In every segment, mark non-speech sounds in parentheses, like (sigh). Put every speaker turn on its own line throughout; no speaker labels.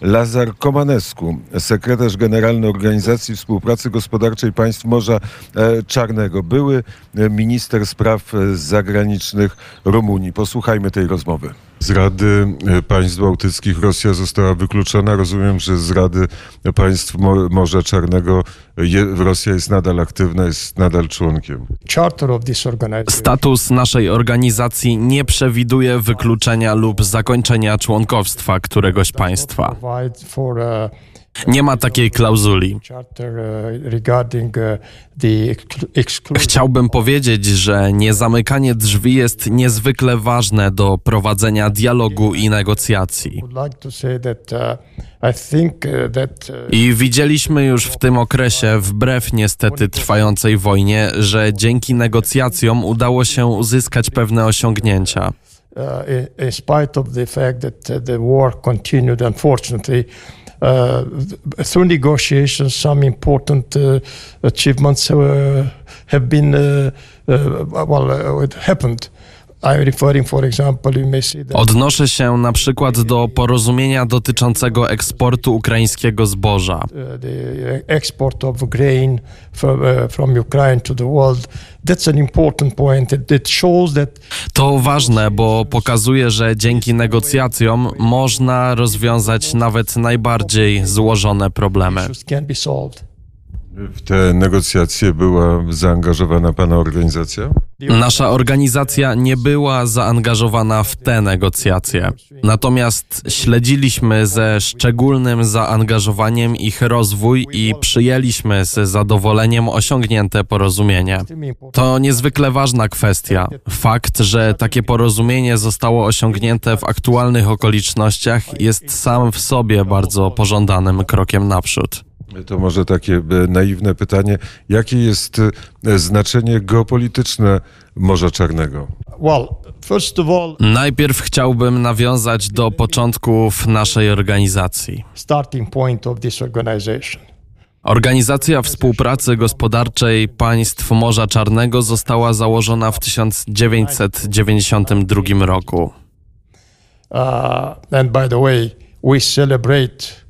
Lazar Komanescu, sekretarz generalny Organizacji Współpracy Gospodarczej Państw Morza e, Czarnego, były e, minister spraw e, zagranicznych Rumunii. Posłuchajmy tej rozmowy. Z Rady Państw Bałtyckich Rosja została wykluczona. Rozumiem, że z Rady Państw Morza Czarnego Rosja jest nadal aktywna, jest nadal członkiem.
Status naszej organizacji nie przewiduje wykluczenia lub zakończenia członkowstwa któregoś państwa. Nie ma takiej klauzuli. Chciałbym powiedzieć, że niezamykanie drzwi jest niezwykle ważne do prowadzenia dialogu i negocjacji. I widzieliśmy już w tym okresie, wbrew niestety trwającej wojnie, że dzięki negocjacjom udało się uzyskać pewne osiągnięcia. In spite of the fact that the war continued, unfortunately, through negotiations, some important uh, achievements uh, have been, uh, uh, well, uh, it happened. Odnoszę się na przykład do porozumienia dotyczącego eksportu ukraińskiego zboża. Export of grain from Ukraine to the world. That's an important point. It shows that To ważne, bo pokazuje, że dzięki negocjacjom można rozwiązać nawet najbardziej złożone problemy.
W te negocjacje była zaangażowana Pana organizacja?
Nasza organizacja nie była zaangażowana w te negocjacje. Natomiast śledziliśmy ze szczególnym zaangażowaniem ich rozwój i przyjęliśmy z zadowoleniem osiągnięte porozumienie. To niezwykle ważna kwestia. Fakt, że takie porozumienie zostało osiągnięte w aktualnych okolicznościach jest sam w sobie bardzo pożądanym krokiem naprzód.
To może takie e, naiwne pytanie. Jakie jest e, znaczenie geopolityczne Morza Czarnego?
Najpierw chciałbym nawiązać do początków naszej organizacji. Organizacja Współpracy Gospodarczej Państw Morza Czarnego została założona w 1992 roku. Uh, and by the way, we celebrate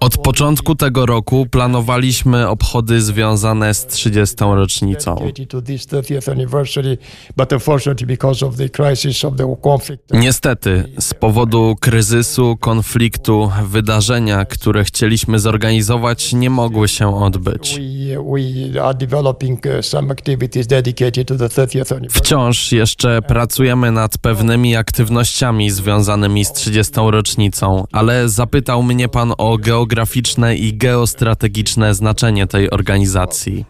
od początku tego roku planowaliśmy obchody związane z 30. rocznicą. Niestety, z powodu kryzysu, konfliktu, wydarzenia, które chcieliśmy zorganizować, nie mogły się odbyć. Wciąż jeszcze pracujemy nad pewnymi aktywnościami związanymi z 30. rocznicą, ale zapytał mnie pan Pan o geograficzne i geostrategiczne znaczenie tej organizacji.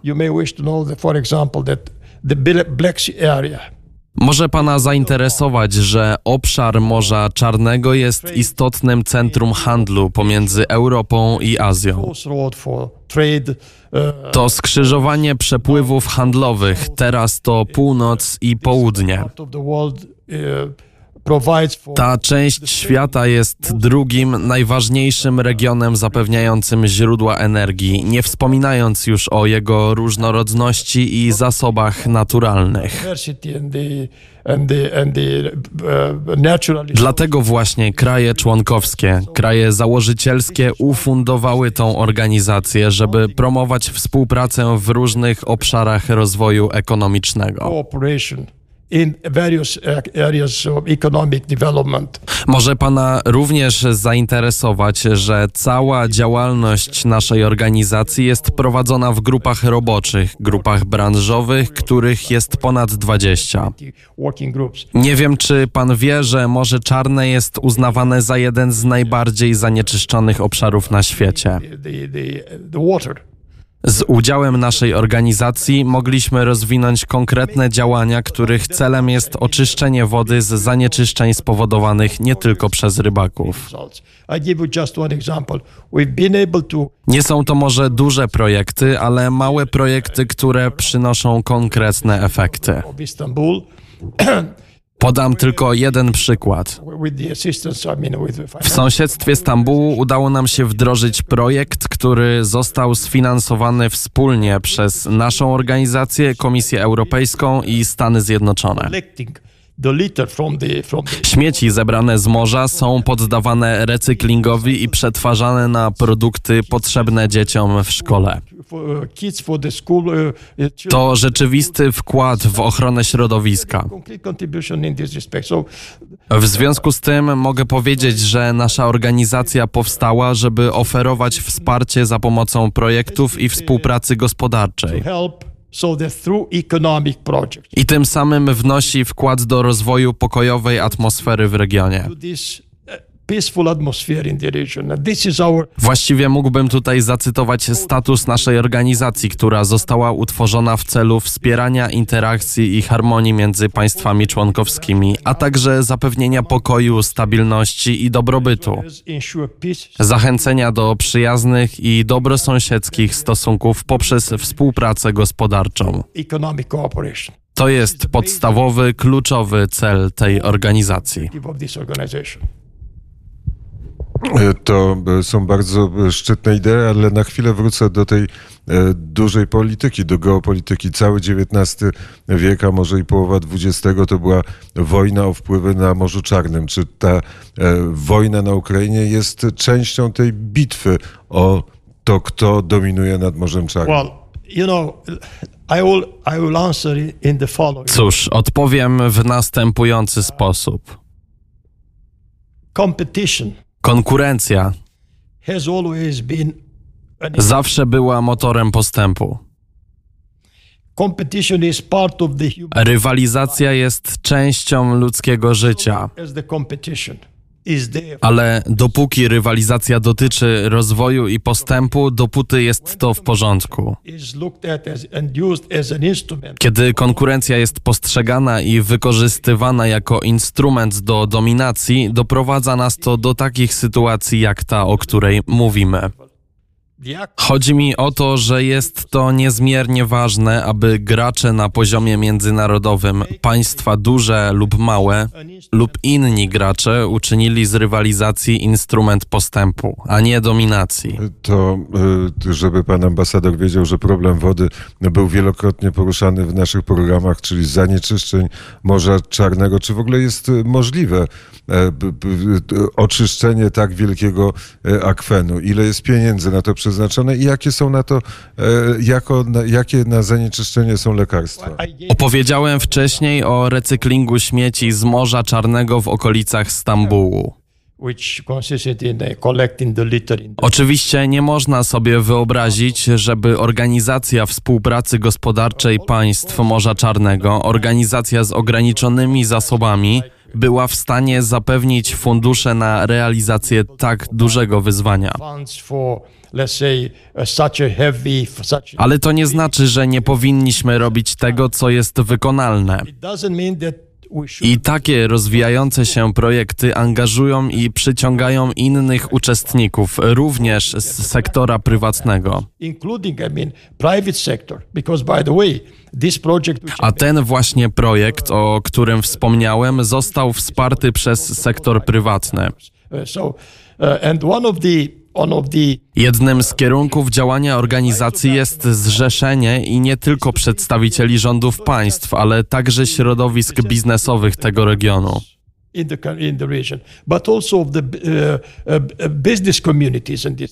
Może Pana zainteresować, że obszar Morza Czarnego jest istotnym centrum handlu pomiędzy Europą i Azją. To skrzyżowanie przepływów handlowych, teraz to północ i południe. Ta część świata jest drugim najważniejszym regionem zapewniającym źródła energii, nie wspominając już o jego różnorodności i zasobach naturalnych. Dlatego właśnie kraje członkowskie, kraje założycielskie ufundowały tą organizację, żeby promować współpracę w różnych obszarach rozwoju ekonomicznego in various areas of economic development. Może Pana również zainteresować, że cała działalność naszej organizacji jest prowadzona w grupach roboczych, grupach branżowych, których jest ponad 20. Nie wiem, czy Pan wie, że Morze Czarne jest uznawane za jeden z najbardziej zanieczyszczonych obszarów na świecie. Z udziałem naszej organizacji mogliśmy rozwinąć konkretne działania, których celem jest oczyszczenie wody z zanieczyszczeń spowodowanych nie tylko przez rybaków. Nie są to może duże projekty, ale małe projekty, które przynoszą konkretne efekty. (clears throat) Podam tylko jeden przykład. W sąsiedztwie Stambułu udało nam się wdrożyć projekt, który został sfinansowany wspólnie przez naszą organizację, Komisję Europejską i Stany Zjednoczone. Śmieci zebrane z morza są poddawane recyklingowi i przetwarzane na produkty potrzebne dzieciom w szkole.
Uh. Uh, uh.
To rzeczywisty wkład w ochronę środowiska. W związku z tym mogę powiedzieć, że nasza organizacja powstała, żeby oferować wsparcie za pomocą projektów i współpracy gospodarczej. I tym samym wnosi wkład do rozwoju pokojowej atmosfery w regionie.
Peaceful atmosphere in the region. And this is our
Właściwie mógłbym tutaj zacytować status naszej organizacji, która została utworzona w celu wspierania interakcji i harmonii między państwami członkowskimi, a także zapewnienia pokoju, stabilności i dobrobytu. Zachęcenia do przyjaznych i dobrosąsiedzkich stosunków poprzez współpracę gospodarczą. To jest podstawowy, kluczowy cel tej organizacji.
of this organization.
E, To e, są bardzo e, szczytne idee, ale na chwilę wrócę do tej e, dużej polityki, do geopolityki. Cały XIX wiek, a może i połowa XX to była wojna o wpływy na Morzu Czarnym. Czy ta wojna na Ukrainie jest częścią tej bitwy o to, kto dominuje nad Morzem Czarnym?
Well, you know, I will I will answer in- in the following.
Cóż, odpowiem w następujący sposób.
Competition
Konkurencja zawsze była motorem postępu. Rywalizacja jest częścią ludzkiego życia. Ale dopóki rywalizacja dotyczy rozwoju i postępu, dopóty jest to w porządku. Kiedy konkurencja jest postrzegana i wykorzystywana jako instrument do dominacji, doprowadza nas to do takich sytuacji jak ta, o której mówimy. Chodzi mi o to, że jest to niezmiernie ważne, aby gracze na poziomie międzynarodowym, państwa duże lub małe, lub inni gracze uczynili z rywalizacji instrument postępu, a nie dominacji.
to, y, żeby pan ambasador wiedział, że problem wody był wielokrotnie poruszany w naszych programach, czyli zanieczyszczeń Morza Czarnego. Czy w ogóle jest y, możliwe e, y, oczyszczenie tak wielkiego e, akwenu? Ile jest pieniędzy na to przeznaczone i jakie są na to, e, jako, na, jakie na zanieczyszczenie są lekarstwa?
Opowiedziałem wcześniej o recyklingu śmieci z Morza Czarnego w okolicach Stambułu.
uh,
Oczywiście nie można sobie wyobrazić, żeby Organizacja Współpracy Gospodarczej Państw Morza Czarnego, organizacja z ograniczonymi zasobami, była w stanie zapewnić fundusze na realizację tak dużego wyzwania.
Uh,
Ale to nie znaczy, że nie powinniśmy robić tego, co jest wykonalne. I takie rozwijające się projekty angażują i przyciągają innych uczestników, również z sektora prywatnego. A ten właśnie projekt, o którym wspomniałem, został wsparty przez sektor prywatny. Jednym z kierunków działania organizacji jest zrzeszenie i nie tylko przedstawicieli rządów państw, ale także środowisk biznesowych tego regionu.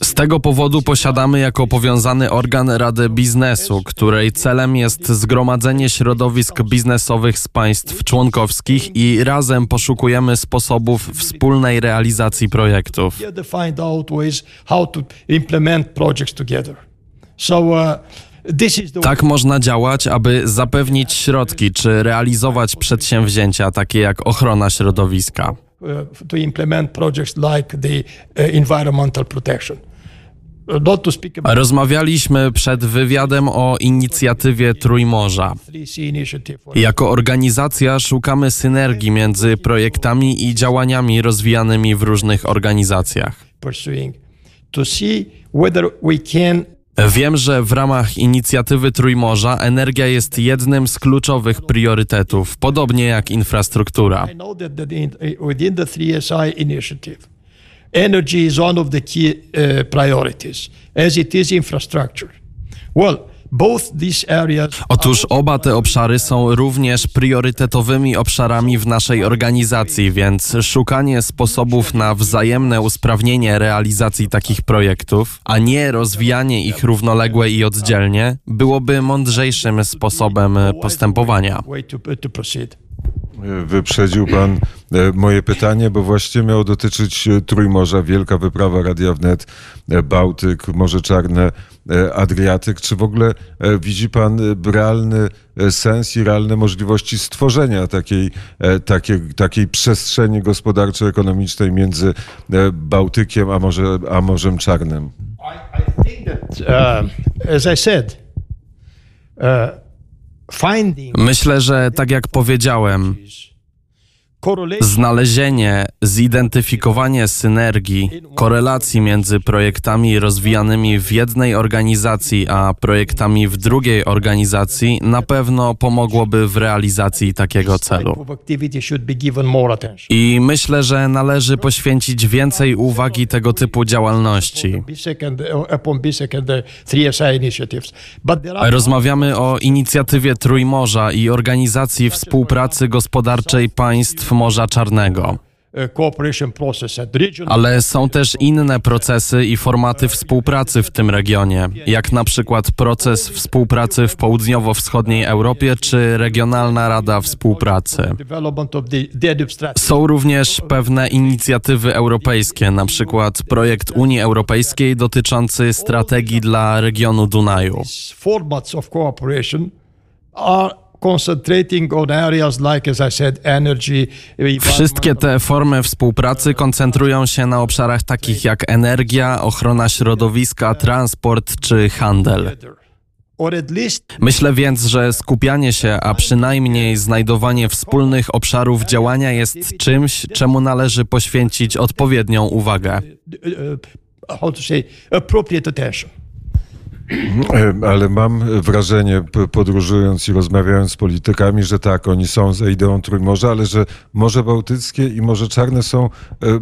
Z tego powodu posiadamy jako powiązany organ Radę Biznesu, której celem jest zgromadzenie środowisk biznesowych z państw członkowskich i razem poszukujemy sposobów wspólnej realizacji projektów.
so uh,
Tak można działać, aby zapewnić środki czy realizować przedsięwzięcia takie jak ochrona środowiska.
uh, to implement projects like the uh, environmental protection. Uh,
Rozmawialiśmy przed wywiadem o inicjatywie Trójmorza.
3C initiative for
Jako organizacja szukamy synergii między projektami i działaniami rozwijanymi w różnych organizacjach. Wiem, że w ramach inicjatywy Trójmorza energia jest jednym z kluczowych priorytetów, podobnie jak infrastruktura.
I know that, that in, within the 3SI initiative, energy is one of the key uh, priorities, as it is infrastructure. Well.
Otóż oba te obszary są również priorytetowymi obszarami w naszej organizacji, więc szukanie sposobów na wzajemne usprawnienie realizacji takich projektów, a nie rozwijanie ich równolegle i oddzielnie, byłoby mądrzejszym sposobem postępowania.
Wyprzedził pan e, moje pytanie, bo właściwie miało dotyczyć e, Trójmorza, wielka wyprawa Radia Wnet, e, Bałtyk, Morze Czarne, Adriatyk. Czy w ogóle e, widzi pan e, realny e, sens i realne możliwości stworzenia takiej, e, takiej, takiej przestrzeni gospodarczo-ekonomicznej między e, Bałtykiem a, Morze, a Morzem Czarnym?
I, I think that, uh, as I said, uh,
Myślę, że tak jak powiedziałem, Znalezienie, zidentyfikowanie synergii, korelacji między projektami rozwijanymi w jednej organizacji a projektami w drugiej organizacji na pewno pomogłoby w realizacji takiego celu. I myślę, że należy poświęcić więcej uwagi tego typu działalności.
BISEC and upon BISEC and the 3SI initiatives. But there are
Rozmawiamy o inicjatywie Trójmorza i organizacji współpracy gospodarczej państw Morza Czarnego.
regional
Ale są też inne procesy i formaty współpracy w tym regionie, jak na przykład proces współpracy w południowo-wschodniej Europie czy Regionalna Rada Współpracy. Są również pewne inicjatywy europejskie, na przykład projekt Unii Europejskiej dotyczący strategii dla regionu Dunaju.
Formats of cooperation are
Wszystkie te formy współpracy koncentrują się na obszarach takich jak energia, ochrona środowiska, transport czy handel. Myślę więc, że skupianie się, a przynajmniej znajdowanie wspólnych obszarów działania jest czymś, czemu należy poświęcić odpowiednią uwagę.
uh, how to say appropriate attention.
E, Ale mam wrażenie, podróżując i rozmawiając z politykami, że tak, oni są za ideą Trójmorza, ale że Morze Bałtyckie i Morze Czarne są e,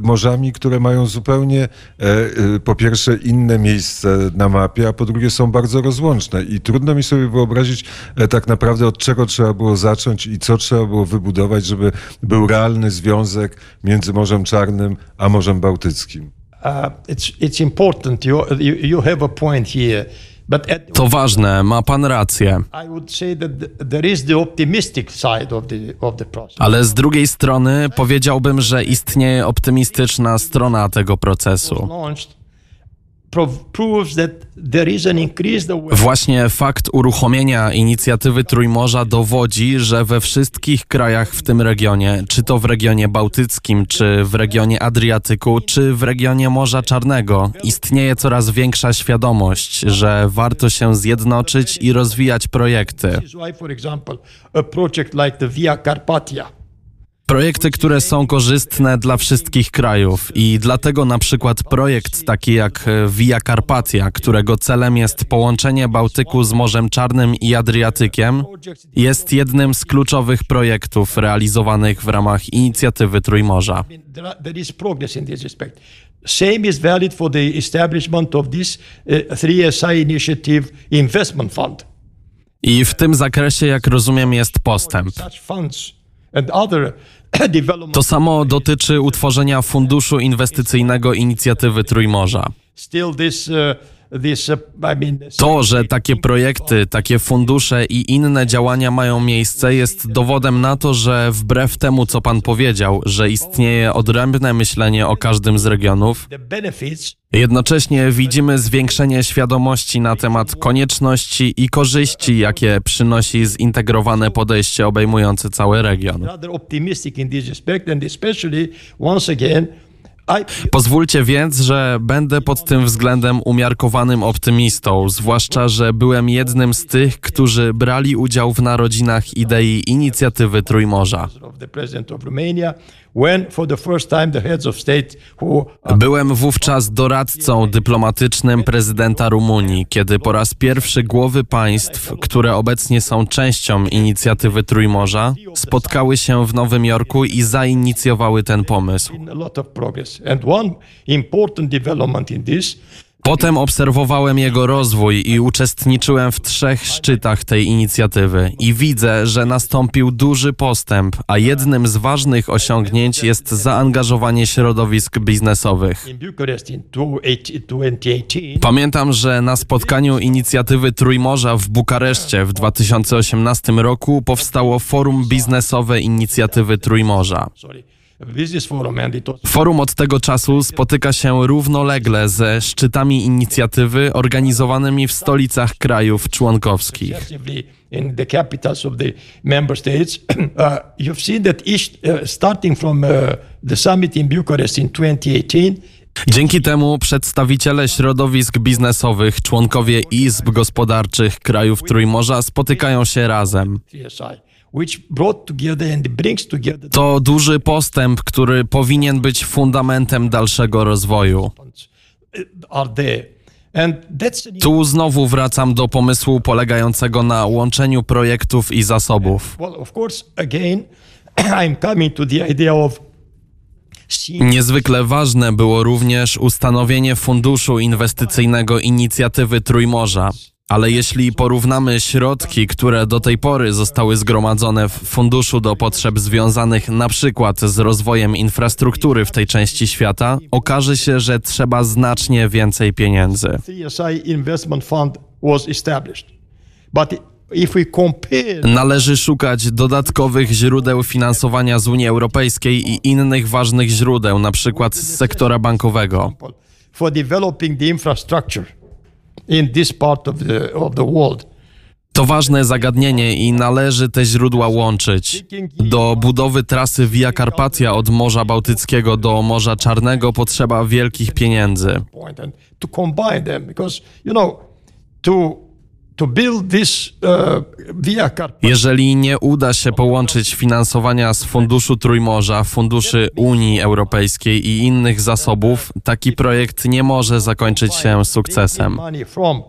morzami, które mają zupełnie e, po pierwsze inne miejsce na mapie, a po drugie są bardzo rozłączne i trudno mi sobie wyobrazić tak naprawdę od czego trzeba było zacząć i co trzeba było wybudować, żeby był realny związek między Morzem Czarnym a Morzem Bałtyckim.
Uh, it's it's important. You, you you have a point here,
To ważne, ma pan rację. Ale z drugiej strony powiedziałbym, że istnieje optymistyczna strona tego procesu. Właśnie fakt uruchomienia inicjatywy Trójmorza dowodzi, że we wszystkich krajach w tym regionie, czy to w regionie bałtyckim, czy w regionie Adriatyku, czy w regionie Morza Czarnego, istnieje coraz większa świadomość, że warto się zjednoczyć i rozwijać projekty.
Project like the Via Carpathia
Projekty, które są korzystne dla wszystkich krajów i dlatego na przykład projekt taki jak e, Via Carpatia, którego celem jest połączenie Bałtyku z Morzem Czarnym i Adriatykiem, jest jednym z kluczowych projektów realizowanych w ramach inicjatywy Trójmorza.
Same is valid for the establishment of this uh, 3SI initiative investment fund.
I w tym zakresie, jak rozumiem, jest postęp. (coughs) To samo dotyczy utworzenia Funduszu Inwestycyjnego Inicjatywy Trójmorza.
Uh,
To, że takie projekty, takie fundusze i inne działania mają miejsce, jest dowodem na to, że wbrew temu, co pan powiedział, że istnieje odrębne myślenie o każdym z regionów, jednocześnie widzimy zwiększenie świadomości na temat konieczności i korzyści, jakie przynosi zintegrowane podejście obejmujące cały region. Pozwólcie więc, że będę pod tym względem umiarkowanym optymistą, zwłaszcza, że byłem jednym z tych, którzy brali udział w narodzinach idei inicjatywy Trójmorza. Byłem wówczas doradcą dyplomatycznym prezydenta Rumunii, kiedy po raz pierwszy głowy państw, które obecnie są częścią inicjatywy Trójmorza, spotkały się w Nowym Jorku i zainicjowały ten pomysł. Potem obserwowałem jego rozwój i uczestniczyłem w trzech szczytach tej inicjatywy i widzę, że nastąpił duży postęp, a jednym z ważnych osiągnięć jest zaangażowanie środowisk biznesowych.
in Bucharest in 2018.
Pamiętam, że na spotkaniu inicjatywy Trójmorza w Bukareszcie w 2018 roku powstało Forum Biznesowe Inicjatywy Trójmorza.
Forum,
od tego czasu spotyka się równolegle ze szczytami inicjatywy organizowanymi w stolicach krajów członkowskich. (clears throat)
uh, uh, uh, the summit in Bucharest in 2018,
Dzięki temu przedstawiciele środowisk biznesowych, członkowie izb gospodarczych krajów Trójmorza spotykają się razem. To duży postęp, który powinien być fundamentem dalszego rozwoju.
uh,
Tu znowu wracam do pomysłu polegającego na łączeniu projektów i zasobów. (clears throat) Niezwykle ważne było również ustanowienie funduszu inwestycyjnego inicjatywy Trójmorza. Ale jeśli porównamy środki, które do tej pory zostały zgromadzone w funduszu do potrzeb związanych na przykład z rozwojem infrastruktury w tej części świata, okaże się, że trzeba znacznie więcej pieniędzy. Należy szukać dodatkowych źródeł finansowania z Unii Europejskiej i innych ważnych źródeł, na przykład z sektora bankowego.
for developing the infrastructure in this part of the, of the world,
To ważne zagadnienie i należy te źródła łączyć. Do budowy trasy Via Carpatia od Morza Bałtyckiego do Morza Czarnego potrzeba wielkich pieniędzy.
to combine them because you know to
Jeżeli nie uda się połączyć finansowania z Funduszu Trójmorza, funduszy Unii Europejskiej i innych zasobów, taki projekt nie może zakończyć się sukcesem.
from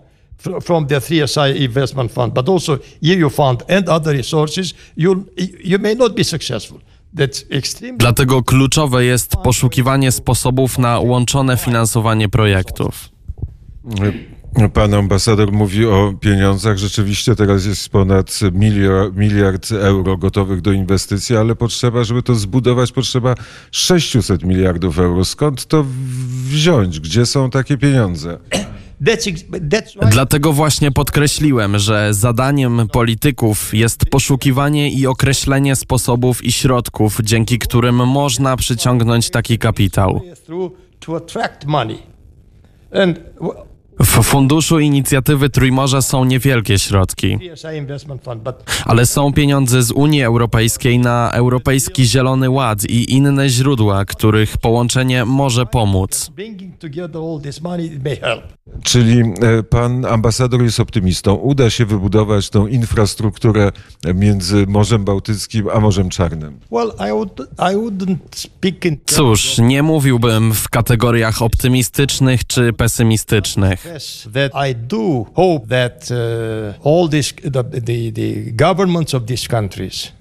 fr- from the 3SI investment fund, but also EU fund and other resources, you you may not be successful.
Dlatego kluczowe jest poszukiwanie sposobów na łączone finansowanie projektów.
Pan ambasador mówi o pieniądzach. Rzeczywiście teraz jest ponad miliard, miliard euro gotowych do inwestycji, ale potrzeba, żeby to zbudować, potrzeba 600 miliardów euro. Skąd to wziąć? Gdzie są takie pieniądze?
Dlatego właśnie podkreśliłem, że zadaniem polityków jest poszukiwanie i określenie sposobów i środków, dzięki którym można przyciągnąć taki kapitał.
And w-
funduszu inicjatywy Trójmorza są niewielkie środki,
3SI investment fund, but
ale są pieniądze z Unii Europejskiej na Europejski Zielony Ład i inne źródła, których połączenie może pomóc.
Czyli e, pan ambasador jest optymistą. Uda się wybudować tą infrastrukturę między Morzem Bałtyckim a Morzem Czarnym.
Cóż, nie mówiłbym w kategoriach optymistycznych czy pesymistycznych.
Yes, that I do hope that uh, all this, the, the, the governments of these countries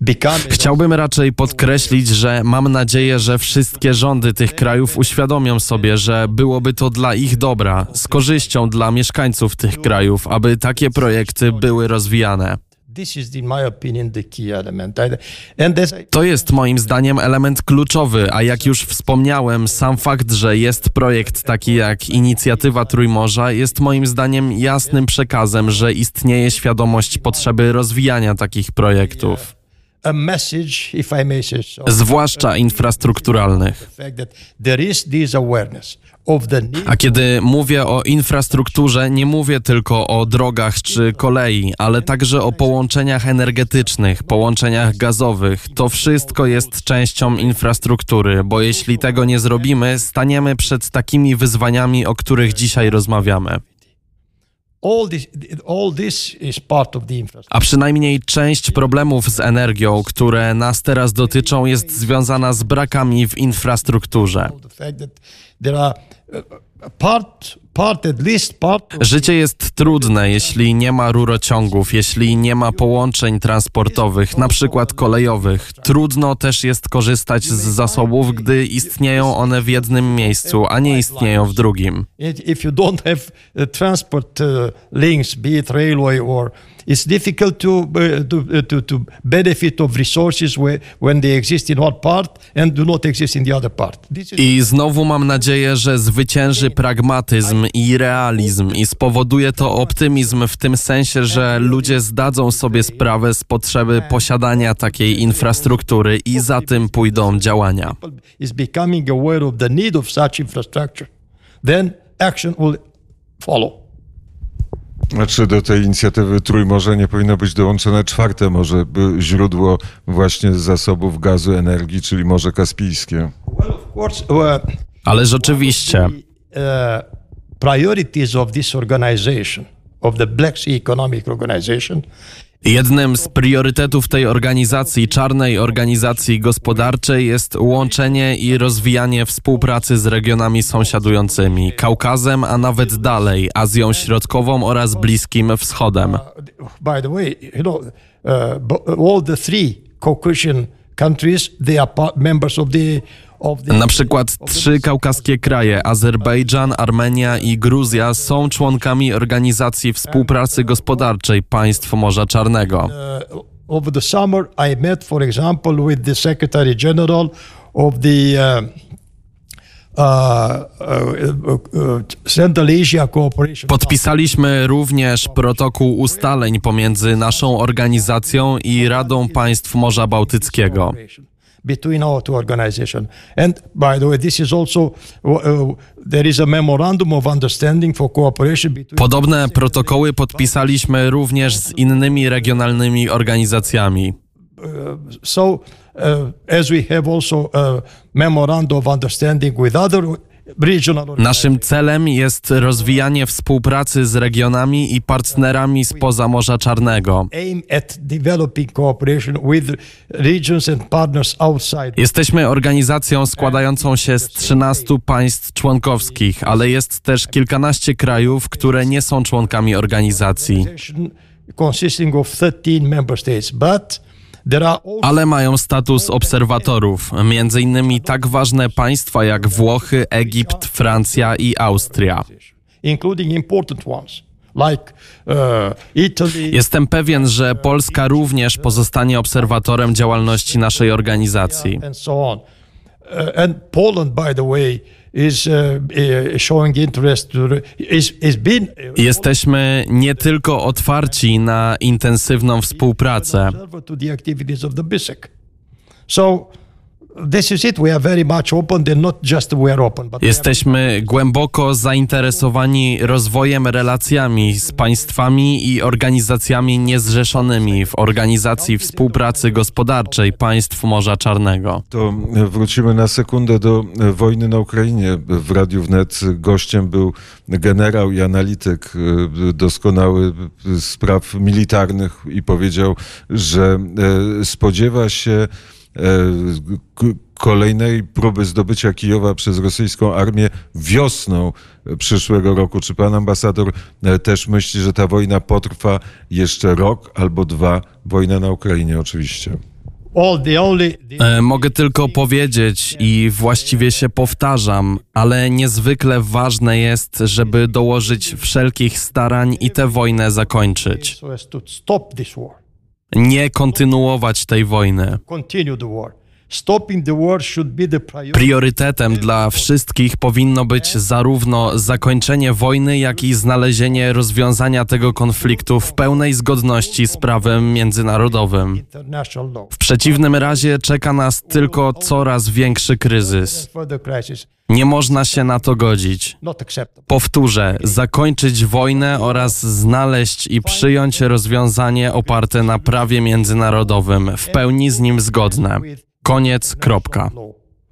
become.
Chciałbym raczej podkreślić, że mam nadzieję, że wszystkie rządy tych krajów uświadomią sobie, że byłoby to dla ich dobra, z korzyścią dla mieszkańców tych krajów, aby takie projekty były rozwijane. To jest moim zdaniem element kluczowy, a jak już wspomniałem, sam fakt, że jest projekt taki jak Inicjatywa Trójmorza, jest moim zdaniem jasnym przekazem, że istnieje świadomość potrzeby rozwijania takich projektów, zwłaszcza infrastrukturalnych. A kiedy mówię o infrastrukturze, nie mówię tylko o drogach czy kolei, ale także o połączeniach energetycznych, połączeniach gazowych. To wszystko jest częścią infrastruktury, bo jeśli tego nie zrobimy, staniemy przed takimi wyzwaniami, o których dzisiaj rozmawiamy. A przynajmniej część problemów z energią, które nas teraz dotyczą, jest związana z brakami w infrastrukturze. Życie jest trudne, jeśli nie ma rurociągów, jeśli nie ma połączeń transportowych, na przykład kolejowych. Trudno też jest korzystać z zasobów, gdy istnieją one w jednym miejscu, a nie istnieją w drugim.
If you don't have uh, transport uh, links, be it railway or it's difficult to, uh, to, uh, to, to benefit of resources where, when they exist in one part and do not exist in the other part. Is
I znowu mam nadzieję, że zwycięży pragmatyzm i realizm i spowoduje to optymizm w tym sensie, że ludzie zdadzą sobie sprawę z potrzeby posiadania takiej infrastruktury i za tym pójdą działania.
is becoming aware of the need of such infrastructure. Then action will follow.
A czy do tej inicjatywy Trójmorze nie powinno być dołączone czwarte morze, by źródło właśnie zasobów gazu, energii, czyli Morze Kaspijskie?
Well, of course, uh,
Ale rzeczywiście,
uh, priorities of this organization, of the Black Sea Economic Organization,
jednym z priorytetów tej organizacji, czarnej organizacji gospodarczej, jest łączenie i rozwijanie współpracy z regionami sąsiadującymi, Kaukazem, a nawet dalej, Azją Środkową oraz Bliskim Wschodem.
by the way, you know, uh, all the three Caucasian countries, they are members of the
Na przykład trzy kaukaskie kraje, Azerbejdżan, Armenia i Gruzja, są członkami Organizacji Współpracy Gospodarczej Państw Morza Czarnego.
over the summer, I met, for example, with the Secretary General of the uh, uh, uh.
Podpisaliśmy również protokół ustaleń pomiędzy naszą organizacją i Radą Państw Morza Bałtyckiego.
Between our two organizations. And by the way, this is also, uh, uh, there is a memorandum of understanding for cooperation between.
Podobne protokoły podpisaliśmy również z innymi regionalnymi organizacjami.
So, uh, as we have also a memorandum of understanding with other
Naszym celem jest rozwijanie współpracy z regionami i partnerami spoza Morza Czarnego. Jesteśmy organizacją składającą się z 13 państw członkowskich, ale jest też kilkanaście krajów, które nie są członkami organizacji,
consisting of 13 member states, but
ale mają status obserwatorów, między innymi tak ważne państwa jak Włochy, Egipt, Francja i Austria.
uh,
Jestem pewien, że Polska również pozostanie obserwatorem działalności naszej organizacji.
and. Uh, and Poland, by the way, is showing interest to the, is is been
Jesteśmy nie tylko otwarci na intensywną współpracę.
So
Jesteśmy głęboko zainteresowani rozwojem relacjami z państwami i organizacjami niezrzeszonymi w Organizacji Współpracy Gospodarczej Państw Morza Czarnego.
To wrócimy na sekundę do wojny na Ukrainie. W Radiu Wnet gościem był generał i analityk e, doskonały spraw militarnych i powiedział, że e, spodziewa się kolejnej próby zdobycia Kijowa przez rosyjską armię wiosną przyszłego roku. Czy pan ambasador e, też myśli, że ta wojna potrwa jeszcze rok albo dwa? Wojna na Ukrainie oczywiście.
E, Mogę tylko powiedzieć i właściwie się powtarzam, ale niezwykle ważne jest, żeby dołożyć wszelkich starań i tę wojnę zakończyć. Nie kontynuować tej wojny. Priorytetem dla wszystkich powinno być zarówno zakończenie wojny, jak i znalezienie rozwiązania tego konfliktu w pełnej zgodności z prawem międzynarodowym. W przeciwnym razie czeka nas tylko coraz większy kryzys. Nie można się na to godzić. Powtórzę, zakończyć wojnę oraz znaleźć i przyjąć rozwiązanie oparte na prawie międzynarodowym, w pełni z nim zgodne. Koniec, kropka.